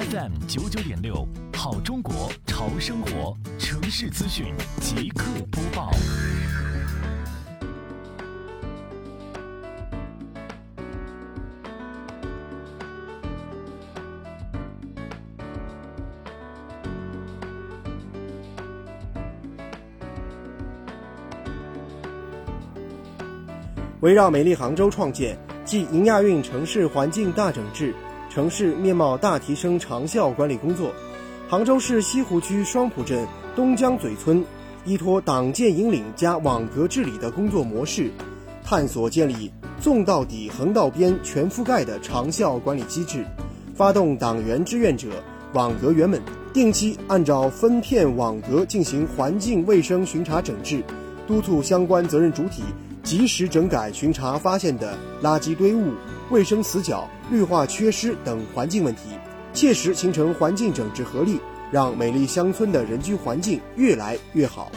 FM 九九点六，好中国潮生活城市资讯即刻播报。围绕美丽杭州创建，暨迎亚运城市环境大整治、城市面貌大提升长效管理工作，杭州市西湖区双浦镇东江嘴村依托党建引领加网格治理的工作模式，探索建立纵到底、横到边全覆盖的长效管理机制，发动党员志愿者、网格员们定期按照分片网格进行环境卫生巡查整治，督促相关责任主体。及时整改巡查发现的垃圾堆物、卫生死角、绿化缺失等环境问题，切实形成环境整治合力，让美丽乡村的人居环境越来越好。